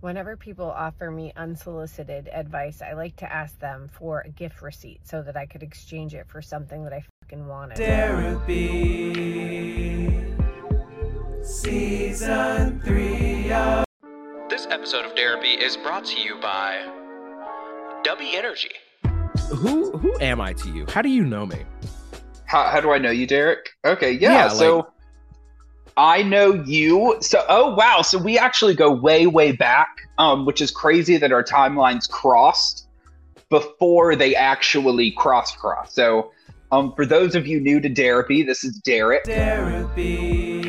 whenever people offer me unsolicited advice, I like to ask them for a gift receipt so that I could exchange it for something that I fucking wanted. Derapy Season 3 of This episode of Derapy is brought to you by Dubby Energy. Who who am I to you? How do you know me? How, how do I know you, Deryk? Okay, yeah. Yeah, so like- I know you. So oh wow, so we actually go way way back, um, which is crazy that our timelines crossed before they actually cross crossed cross. So um, for those of you new to Derapy, this is Deryk. Therapy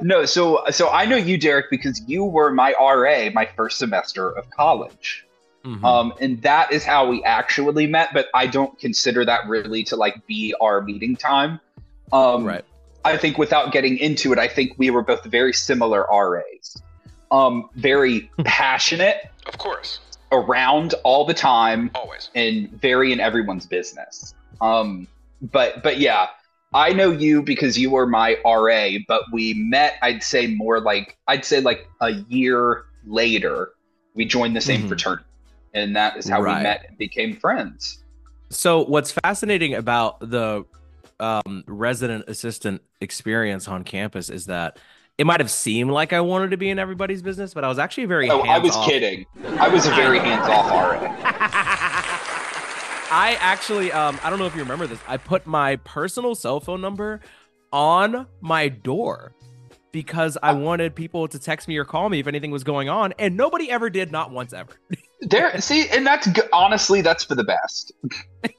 No, so so I know you, Deryk, because you were my RA my first semester of college. Mhm. Um, and that is how we actually met, but I don't consider that really to like be our meeting time. Um, right. I think without getting into it, I think we were both very similar RAs. Um, very passionate, Of course, around all the time, always. and very in everyone's business. Um, but but yeah, I know you because you were my RA, but we met. I'd say more like I'd say like a year later, we joined the same Mhm. fraternity, and that is how Right. we met and became friends. So what's fascinating about the um, resident assistant experience on campus is that it might have seemed like I wanted to be in everybody's business, but I was actually very. Oh, I was kidding. I was a very hands-off RA. I actually, um, I don't know if you remember this. I put my personal cell phone number on my door because I wanted people to text me or call me if anything was going on, and nobody ever did, not once ever. There, see, and that's honestly that's for the best.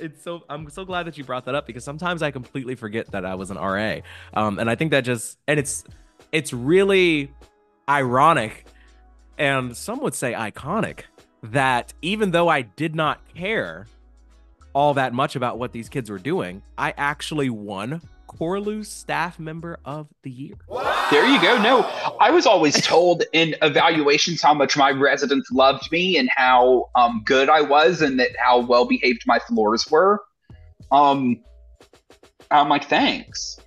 It's so I'm so glad that you brought that up because sometimes I completely forget that I was an RA, um, and I think that just and it's it's really ironic, and some would say iconic that even though I did not care all that much about what these kids were doing, I actually won Corlew Staff Member of the Year. There you go. No, I was always told in evaluations how much my residents loved me and how um, good I was, and that how well behaved my floors were. Um, I'm like, thanks.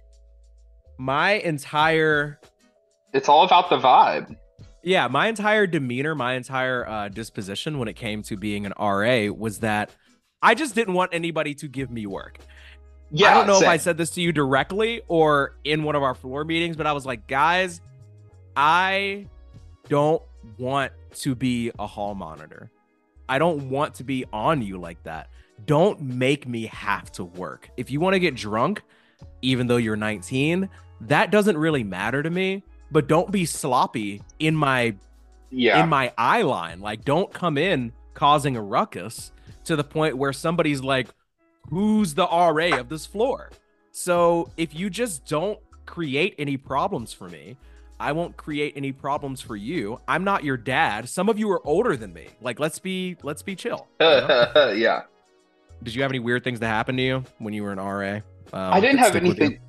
My entire It's all about the vibe. yeah, my entire demeanor, my entire uh, disposition when it came to being an RA was that I just didn't want anybody to give me work. Yeah, I don't know if I said this to you directly or in one of our floor meetings, but I was like, guys, I don't want to be a hall monitor. I don't want to be on you like that. Don't make me have to work. If you want to get drunk, even though you're 19, that doesn't really matter to me. But don't be sloppy in my yeah. in my eye line. Like, don't come in causing a ruckus to the point where somebody's like, who's the RA of this floor? So if you just don't create any problems for me, I won't create any problems for you. I'm not your dad. Some of you are older than me. Like, let's be let's be chill. you know? yeah. Did you have any weird things that happened to you when you were an RA? Um, I didn't have stick with you? anything.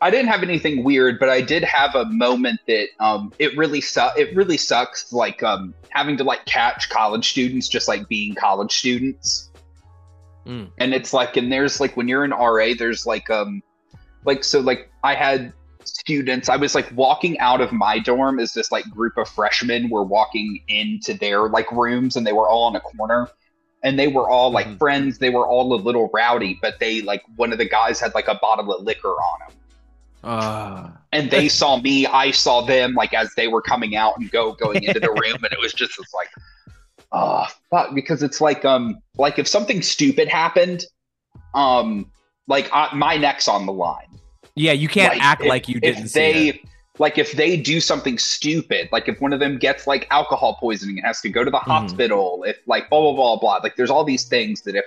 I didn't have anything weird, but I did have a moment that um, it really su- It really sucks, like um, having to like catch college students just like being college students. Mm. And it's like, and there's like when you're an RA, there's like um, like so like I had students. I was like walking out of my dorm as this like group of freshmen were walking into their like rooms, and they were all in a corner and they were all like Mhm. friends. They were all a little rowdy, but they like one of the guys had like a bottle of liquor on him, Uh, and they saw me. I saw them like as they were coming out and go going into the room, and it was just this like, oh fuck, because it's like um like if something stupid happened, um like I, my neck's on the line. yeah, you can't Like, act if- like you didn't they, it. Like if they do something stupid, like if one of them gets like alcohol poisoning and has to go to the Mm-hmm. hospital, if like blah blah blah blah, like there's all these things that if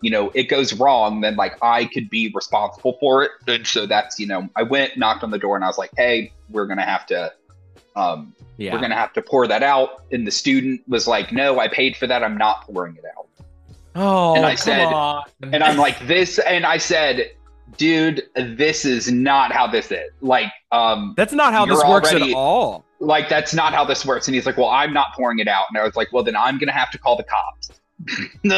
you know it goes wrong, then like I could be responsible for it. And so that's you know I went knocked on the door and I was like, hey, we're gonna have to, um, Yeah. we're gonna have to pour that out. And the student was like, no, I paid for that. I'm not pouring it out. oh, and I said- on. And I'm like, this, and I said, dude, this is not how this is. Like, um, That's not how this works already- at all. like that's not how this works. And he's like, well, I'm not pouring it out. And I was like, well, then I'm gonna have to call the cops. Um,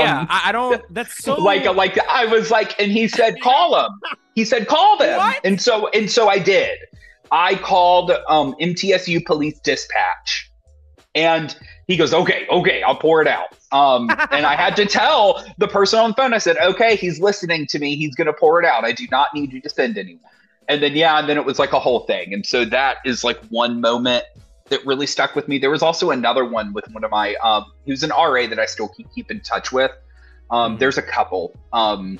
yeah, I, I don't. That's so like like I was like, and he said, call them. He said, call them. What? And so and so I did. I called um, MTSU police dispatch, and he goes, "Okay, okay, I'll pour it out." Um, and I had to tell the person on the phone. I said, "Okay, he's listening to me. He's going to pour it out. I do not need you to send anyone." And then yeah, and then it was like a whole thing. And so that is like one moment that really stuck with me. There was also another one with one of my um, he was an RA that I still keep keep in touch with. Um, Mhm. There's a couple, um,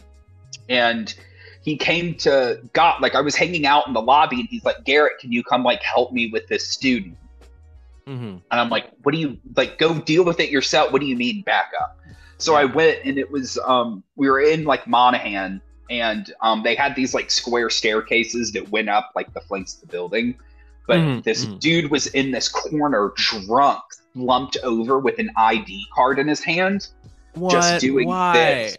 and he came to got like I was hanging out in the lobby, and he's like, Garrett, can you come like help me with this student? hmm And I'm like, what do you like? Go deal with it yourself. What do you mean back up? So I went, and it was um, we were in like Monohan, and um, they had these like square staircases that went up like the flanks of the building. But Mhm, this mhm. dude was in this corner, drunk, lumped over with an ID card in his hand, What? just doing Why? this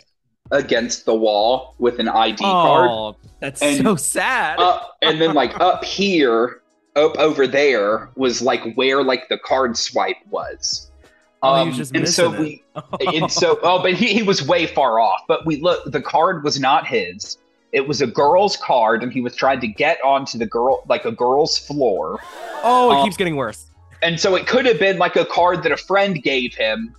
against the wall with an ID card. Oh, that's And- so sad. up and then like up here up over there was like where like the card swipe was. Oh, just and so we and so oh but he, he was way far off. But we look the card was not his. It was a girl's card and he was trying to get onto the girl like a girl's floor. Oh, it um, keeps getting worse. and so it could have been like a card that a friend gave him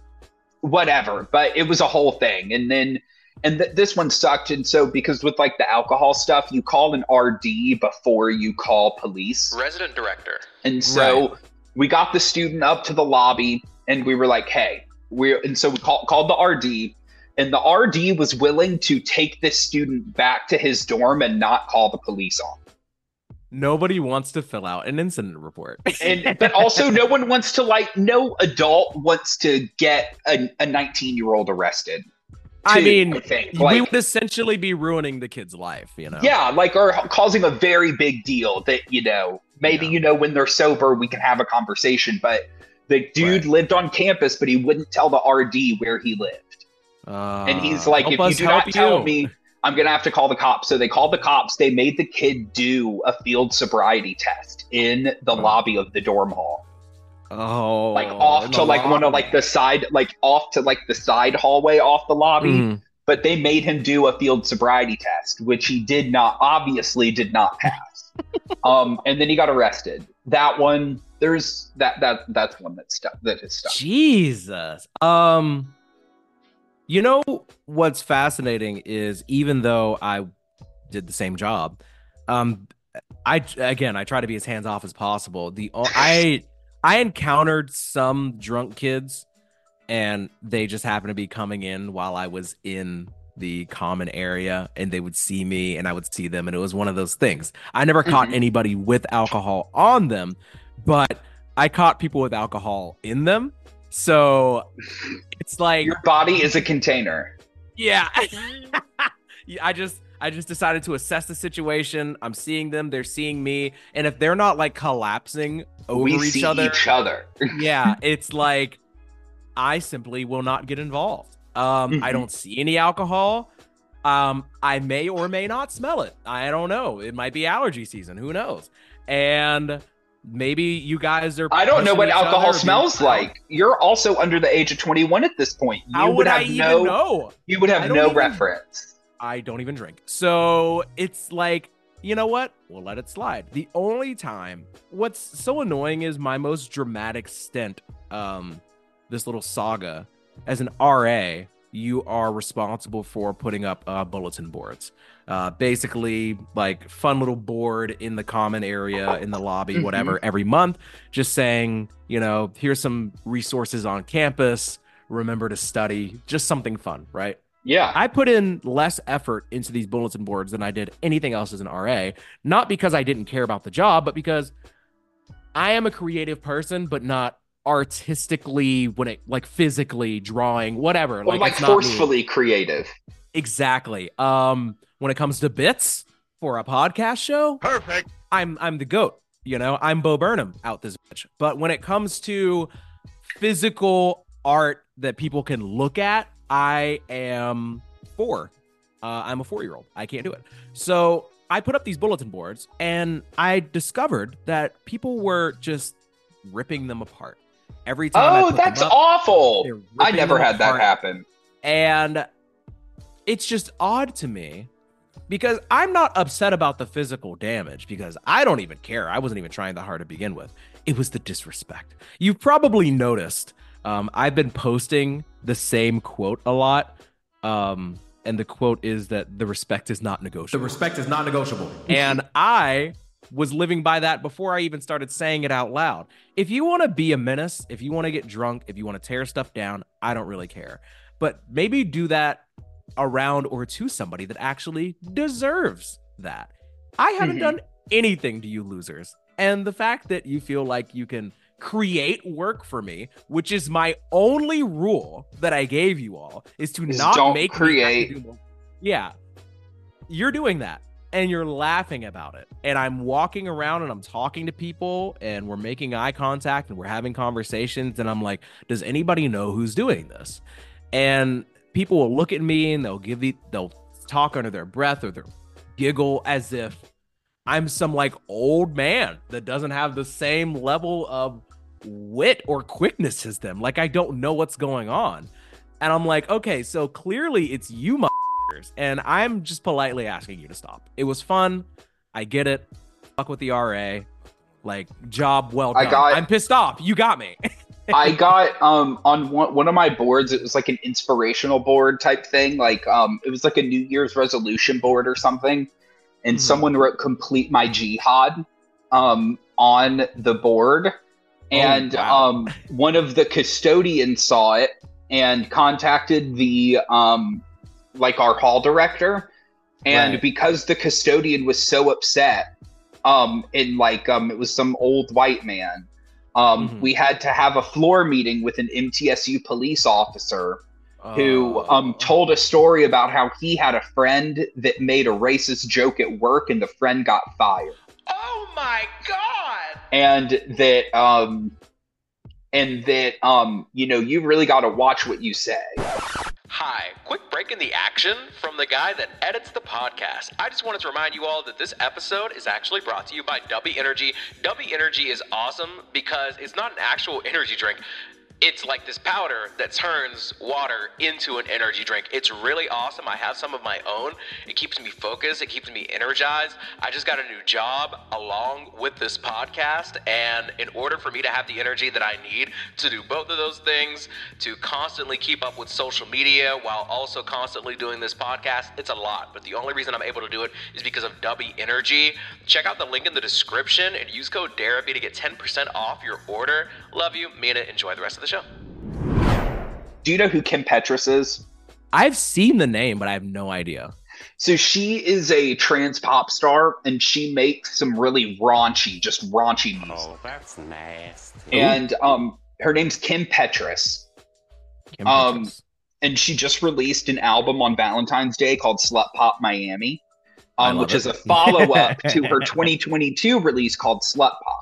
whatever. But it was a whole thing. And then and th- this one sucked and so because with like the alcohol stuff you call an rd before you call police Resident director. and so Right. we got the student up to the lobby and we were like hey we're and so we call, called the rd and the rd was willing to take this student back to his dorm and not call the police on. Nobody wants to fill out an incident report. and but also no one wants to like no adult wants to get a, a 19 year old arrested I mean, I think. we would essentially be ruining the kid's life, you know? yeah like or causing a very big deal that you know maybe Yeah. you know when they're sober we can have a conversation but the dude Right. lived on campus but he wouldn't tell the rd where he lived Uh, and he's like if you do not help tell me i'm gonna have to call the cops so they called the cops they made the kid do a field sobriety test in the Oh. lobby of the dorm hall Oh, like off to like one of like the side like off to like the side hallway off the lobby Mhm. but they made him do a field sobriety test which he did not obviously did not pass um and then he got arrested that one there's that that that's one that stuck that is stuck Jesus. Um you know what's fascinating is even though I did the same job, um I again I try to be as hands off as possible. The I I encountered some drunk kids and they just happened to be coming in while I was in the common area and they would see me and I would see them and it was one of those things. I never caught Mhm. anybody with alcohol on them, but I caught people with alcohol in them. So it's like your body is a container. Yeah, I just I just decided to assess the situation. I'm seeing them, they're seeing me, and if they're not like collapsing over we each see other, each other yeah, it's like I simply will not get involved. Um I Mhm. don't see any alcohol. Um I may or may not smell it. I don't know. It might be allergy season, who knows? And maybe you guys are i don't know what alcohol smells like you're also under the age of 21 at this point you How would would have even no know? you would have no even- reference I don't even drink. So it's like, you know what? We'll let it slide. The only time, what's so annoying is my most dramatic stint, um, this little saga. As an RA, you are responsible for putting up uh, bulletin boards. Uh, basically, like fun little board in the common area, in the lobby, Mhm. whatever, every month, just saying, you know, here's some resources on campus. Remember to study, just something fun, right? Yeah I put in less effort into these bulletin boards than I did anything else as an RA, not because I didn't care about the job, but because I am a creative person, but not artistically when it like physically drawing, whatever. or like like it's not forcefully creative Exactly. Um, when it comes to bits for a podcast show, Perfect. I'm I'm the goat. You know, I'm Bo Burnham out this bitch. But when it comes to physical art that people can look at, I am four. Uh, I'm a four year old. I can't do it. So I put up these bulletin boards and I discovered that people were just ripping them apart. Every time oh that's up, awful i never had that happen And it's just odd to me because I'm not upset about the physical damage because I don't even care. I wasn't even trying that hard to begin with. It was the disrespect. You've probably noticed um, I've been posting the same quote a lot. Um, and the quote is that the respect is not negotiable. The respect is not negotiable. and I was living by that before I even started saying it out loud. If you want to be a menace, if you want to get drunk, if you want to tear stuff down, I don't really care. But maybe do that around or to somebody that actually deserves that. I haven't Mhm. done anything to you losers. And the fact that you feel like you can create work for me, which is my only rule that I gave you all, is to Is not make me create. Yeah. You're doing that and you're laughing about it. And I'm walking around and I'm talking to people and we're making eye contact and we're having conversations and I'm like, does anybody know who's doing this? And people will look at me and they'll give the they'll talk under their breath or they'll giggle as if I'm some like old man that doesn't have the same level of wit or quickness as them. Like I don't know what's going on. And I'm like, okay, so clearly it's you, motherfuckers. And I'm just politely asking you to stop. It was fun. I get it. Fuck with the RA. Like, job well I done. got- I'm pissed off. You got me. I got um on one, one of my boards. It was like an inspirational board type thing. Like um, it was like a New Year's resolution board or something. And Mhm. someone wrote "complete my jihad" um on the board, and wow. um one of the custodians saw it and contacted the um like our hall director, and Right. because the custodian was so upset, um and like um it was some old white man um, Mhm. we had to have a floor meeting with an MTSU police officer who Oh. um, told a story about how he had a friend that made a racist joke at work and the friend got fired. Oh my god! And that, um, and that, um, you know, you really got to watch what you say. Hi, quick break in the action from the guy that edits the podcast. I just wanted to remind you all that this episode is actually brought to you by Dubby Energy. Dubby Energy is awesome because it's not an actual energy drink. It's like this powder that turns water into an energy drink. It's really awesome. I have some of my own. It keeps me focused, it keeps me energized. I just got a new job along with this podcast, and in order for me to have the energy that I need to do both of those things, to constantly keep up with social media while also constantly doing this podcast, it's a lot. But the only reason I'm able to do it is because of Dubby Energy. Check out the link in the description and use code DERAPY to get 10% off your order. Love you, mean it, enjoy the rest of the show. Do you know who Kim Petras is? I've seen the name, but I have no idea. So she is a trans pop star and she makes some really raunchy, just raunchy music. Oh, that's nasty. And um, her name's Kim Petras. Kim Um, Petras. and she just released an album on Valentine's Day called Slut Pop Miami, um, which it. is a follow up to her 2022 release called Slut Pop.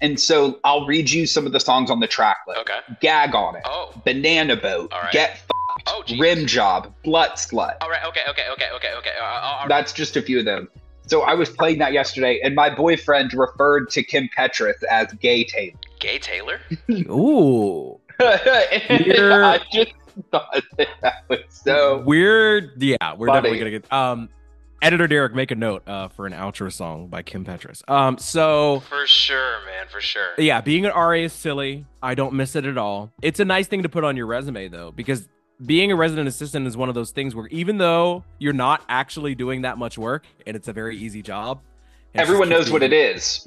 And so I'll read you some of the songs on the track list. Okay. Gag on it, Oh. Banana Boat, All right. Get F- Oh, geez. Rim Job, Blut Slut. All right. Okay. Okay. Okay. Okay. Okay. Uh, uh, That's just a few of them. So I was playing that yesterday, and my boyfriend referred to Kim Petras as Gay Taylor. Gay Taylor. Ooh. I just thought that, that was so. we're yeah, we're Funny. definitely gonna get um editor Derek make a note uh for an outro song by Kim Petras. Um so For sure, man. For sure. yeah, being an RA is silly. I don't miss it at all. It's a nice thing to put on your resume though, because being a resident assistant is one of those things where even though you're not actually doing that much work and it's a very easy job, Everyone knows what it is.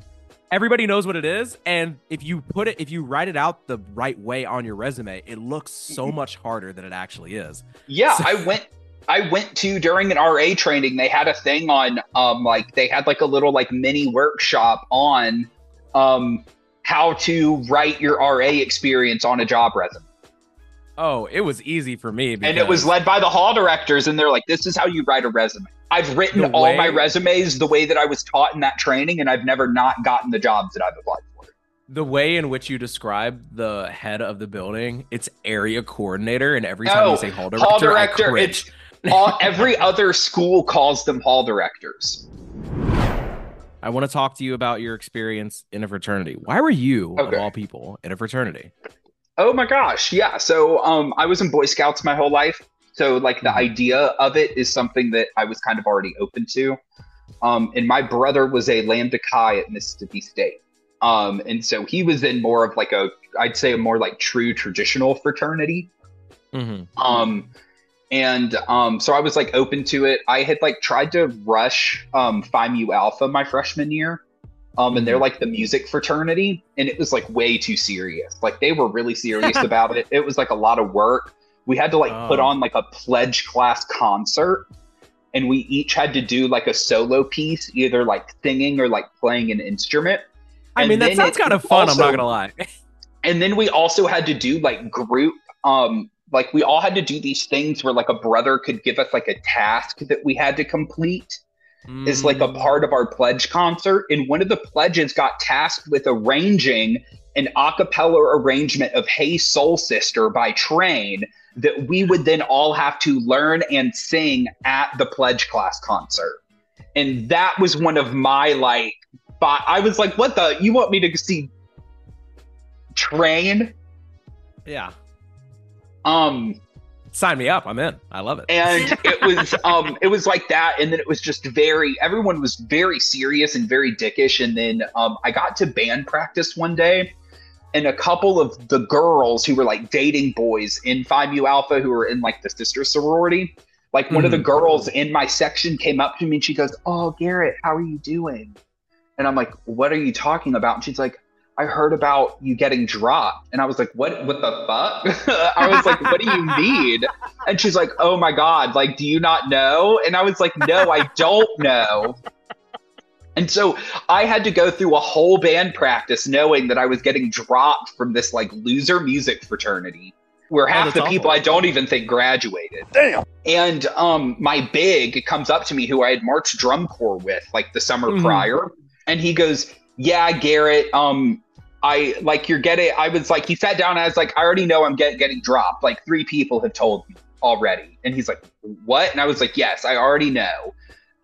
Everybody knows what it is, and if you put it, if you write it out the right way on your resume, it looks so much harder than it actually is. Yeah, So- I went I went to during an RA training, they had a thing on um like they had like a little like mini workshop on um how to write your RA experience on a job resume. Oh, it was easy for me. And it was led by the hall directors and they're like this is how you write a resume. I've written The all my resumes the way that I was taught in that training and I've never not gotten the jobs that I've applied for. the way in which you describe the head of the building. It's area coordinator, and every time No, you say hall director, Hall I director, cringe. it's all, every other school calls them hall directors. I want to talk to you about your experience in a fraternity. Why were you, Okay. of all people, in a fraternity? Oh my gosh, yeah. So um, I was in Boy Scouts my whole life. So like the Mhm. idea of it is something that I was kind of already open to. Um, and my brother was a Lambda Chi at Mississippi State. Um, and so he was in more of like a, I'd say a more like true traditional fraternity. Mhm. Um, and um, so I was like open to it. I had like tried to rush um, Phi Mu Alpha my freshman year. Um, and they're like the music fraternity, and it was like way too serious. Like they were really serious about it. It was like a lot of work. We had to like put Oh. on like a pledge class concert, and we each had to do like a solo piece, either like singing or like playing an instrument. I And mean, that sounds it kind of fun. I'm not gonna lie. and then we also had to do like group um like we all had to do these things where like a brother could give us like a task that we had to complete is like a Mm. part of our pledge concert and one of the pledges got tasked with arranging an a cappella arrangement of hey soul sister by train that we would then all have to learn and sing at the pledge class concert and that was one of my like but i was like what the you want me to see train Yeah. Um Sign me up. I'm in. I love it. and it was um it was like that and then it was just very everyone was very serious and very dickish and then um i got to band practice one day and a couple of the girls who were like dating boys in Phi Mu Alpha who were in like the sister sorority like one of the Mhm. girls in my section came up to me and she goes oh garrett how are you doing and i'm like what are you talking about and she's like I heard about you getting dropped. And I was like, what what the fuck? I was like, what do you mean? And she's like, oh my God, like, do you not know? And I was like, no, I don't know. And so I had to go through a whole band practice knowing that I was getting dropped from this like loser music fraternity where half that's the people awful. I don't even think graduated. Damn. And um my big comes up to me who I had marched drum corps with like the summer Mhm. prior. And he goes, Yeah, Garrett, um, I like you're getting I was like he sat down and I was like, I already know I'm get, getting dropped. Like three people have told me already. And he's like, What? And I was like, Yes, I already know.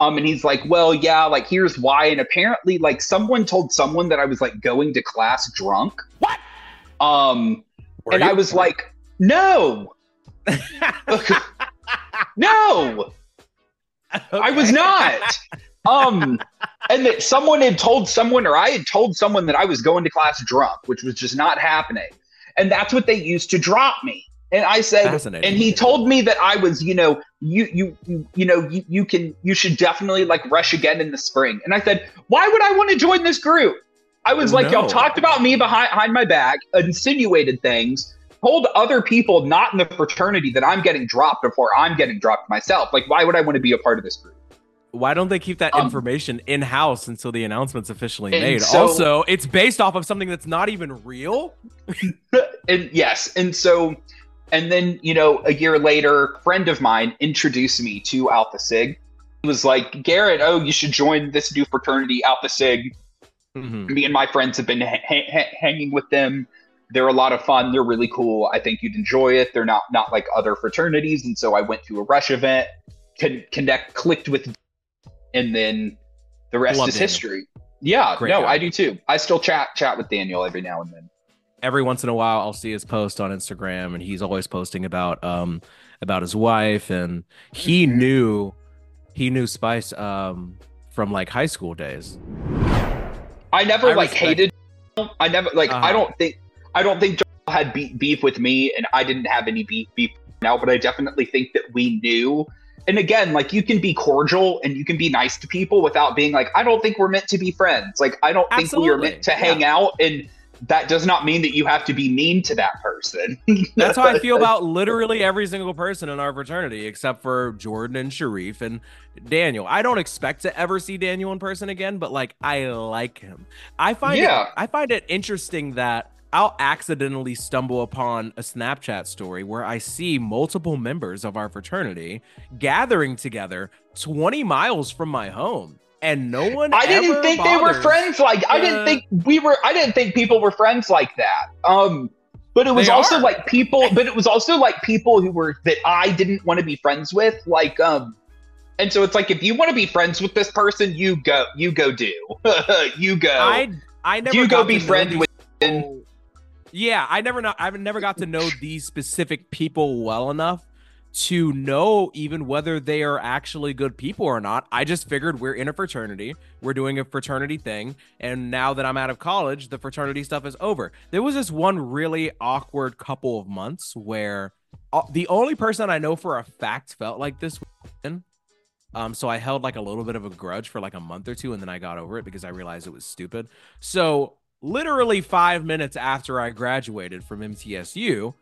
Um, and he's like, Well, yeah, like here's why. And apparently, like someone told someone that I was like going to class drunk. What? Um, Were and you? I was like, No, no. I was not. Um, and that someone had told someone, or I had told someone that I was going to class drunk, which was just not happening. And that's what they used to drop me. And I said, and he told me that I was, you know, you, you, you, you know, you, you can, you should definitely like rush again in the spring. And I said, why would I want to join this group? I was like, No. y'all talked about me behind, behind my back, insinuated things, told other people not in the fraternity that I'm getting dropped before I'm getting dropped myself. Like, why would I want to be a part of this group? Why don't they keep that Um, information in house until the announcement's officially made? so- also, it's based off of something that's not even real. and yes, and so, and then you know, a year later, a friend of mine introduced me to Alpha Sig. He was like, Garrett, oh, you should join this new fraternity, Alpha Sig. Mhm. Me and my friends have been ha- ha- hanging with them. They're a lot of fun. They're really cool. I think you'd enjoy it. They're not not like other fraternities, and so I went to a Rush event, con- connect, clicked with, and then the rest Love is Daniel. history. Yeah, Great no, guy. I do too. I still chat chat with Daniel every now and then. Every once in a while, I'll see his post on Instagram, and he's always posting about um about his wife, and he Mhm. knew he knew Spice um from like high school days. I never I like hated. I never like. Uh-huh. I don't think. I don't think Joel had beef, beef with me, and I didn't have any beef beef now. But I definitely think that we knew. And again, like you can be cordial and you can be nice to people without being like, I don't think we're meant to be friends. Like I don't think we are meant to hang out, and that does not mean that you have to be mean to that person. That's how I feel about literally every single person in our fraternity, except for Jordan and Sharif and Daniel. I don't expect to ever see Daniel in person again, but like I like him. I find Yeah. it I find it interesting that I'll accidentally stumble upon a Snapchat story where I see multiple members of our fraternity gathering together 20 miles from my home. And no one I didn't think they were friends like I didn't think we were I didn't think people were friends like that. Um but it was They also are. like people but it was also like people who were that I didn't want to be friends with like um and so it's like if you want to be friends with this person you go you go do. you go. I I never you go got be to know friends with Yeah, I never know. I've never got to know these specific people well enough to know even whether they are actually good people or not. I just figured we're in a fraternity, we're doing a fraternity thing, and now that I'm out of college, the fraternity stuff is over. There was this one really awkward couple of months where uh, the only person I know for a fact felt like this. Um, so I held like a little bit of a grudge for like a month or two, and then I got over it because I realized it was stupid. So literally five minutes after I graduated from MTSU,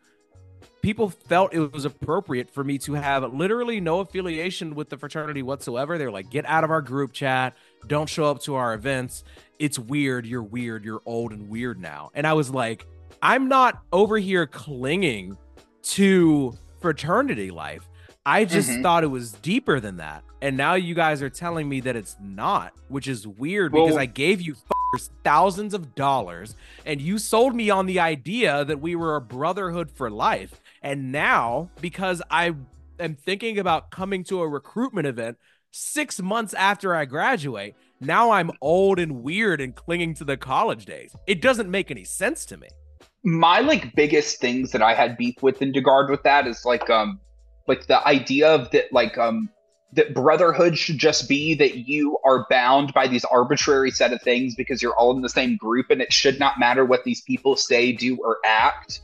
people felt it was appropriate for me to have literally no affiliation with the fraternity whatsoever. They're like, get out of our group chat. Don't show up to our events. It's weird. You're weird. You're old and weird now. And I was like, I'm not over here clinging to fraternity life. I just mm-hmm. thought it was deeper than that. And now you guys are telling me that it's not, which is weird well, because I gave you thousands of dollars and you sold me on the idea that we were a brotherhood for life. And now, because I am thinking about coming to a recruitment event six months after I graduate, now I'm old and weird and clinging to the college days. It doesn't make any sense to me. My like biggest things that I had beef with in regard with that is like um like the idea of that like um that brotherhood should just be that you are bound by these arbitrary set of things because you're all in the same group and it should not matter what these people say do or act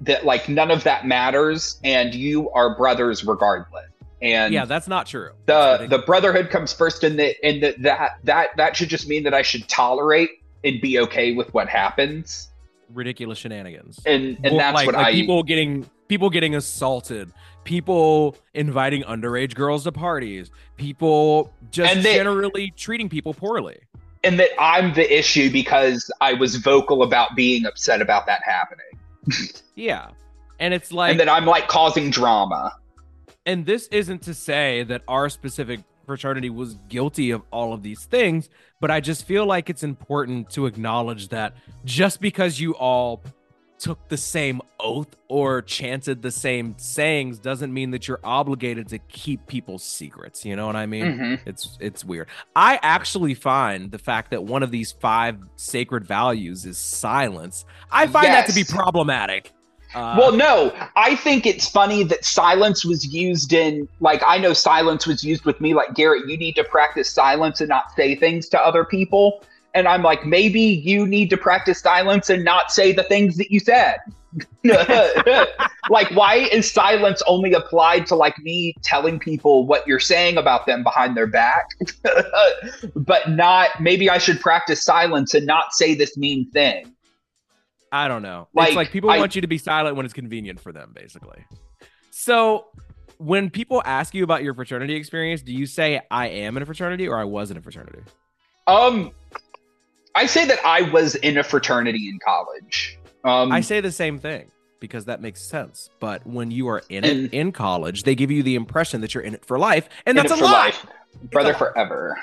that like none of that matters and you are brothers regardless. And yeah that's not true. the the brotherhood comes first in the in the that that that should just mean that i should tolerate and be okay with what happens. Ridiculous shenanigans. And and that's like, what like i people getting people getting assaulted people inviting underage girls to parties people just they, generally treating people poorly and that i'm the issue because i was vocal about being upset about that happening yeah. And it's like And that I'm like causing drama. And this isn't to say that our specific fraternity was guilty of all of these things, but I just feel like it's important to acknowledge that just because you all took the same oath or chanted the same sayings doesn't mean that you're obligated to keep people's secrets you know what i mean mm-hmm. it's it's weird i actually find the fact that one of these five sacred values is silence i find yes. that to be problematic uh, well, no, I think it's funny that silence was used in, like, I know silence was used with me. Like, Garrett, you need to practice silence and not say things to other people. And I'm like, maybe you need to practice silence and not say the things that you said. like, why is silence only applied to like me telling people what you're saying about them behind their back? but not, maybe I should practice silence and not say this mean thing. I don't know. Like, it's like people I, want you to be silent when it's convenient for them, basically. So when people ask you about your fraternity experience, do you say I am in a fraternity or I was in a fraternity? Um, I say that I was in a fraternity in college. Um, I say the same thing because that makes sense. But when you are in it in college, they give you the impression that you're in it for life, and that's a lie. Life. Brother forever.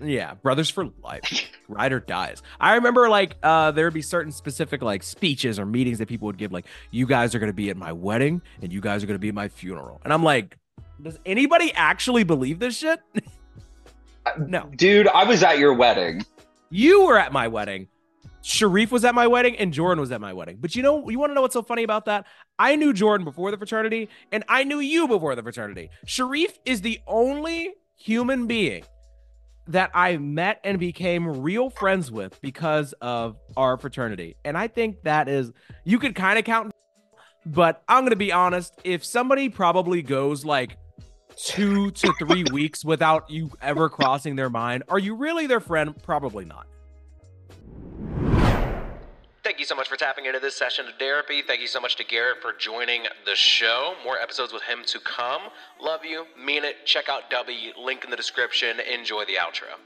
Yeah, brothers for life. Ride or dies. I remember like uh there would be certain specific like speeches or meetings that people would give, like, you guys are gonna be at my wedding and you guys are gonna be at my funeral. And I'm like, does anybody actually believe this shit? no. Dude, I was at your wedding. You were at my wedding. Sharif was at my wedding and Jordan was at my wedding. But you know, you want to know what's so funny about that? I knew Jordan before the fraternity and I knew you before the fraternity. Sharif is the only human being that I met and became real friends with because of our fraternity. And I think that is, you could kind of count, but I'm going to be honest. If somebody probably goes like two to three weeks without you ever crossing their mind, are you really their friend? Probably not. Thank you so much for tapping into this session of Derapy. Thank you so much to Garrett for joining the show. More episodes with him to come. Love you, mean it. Check out Dubby, link in the description. Enjoy the outro.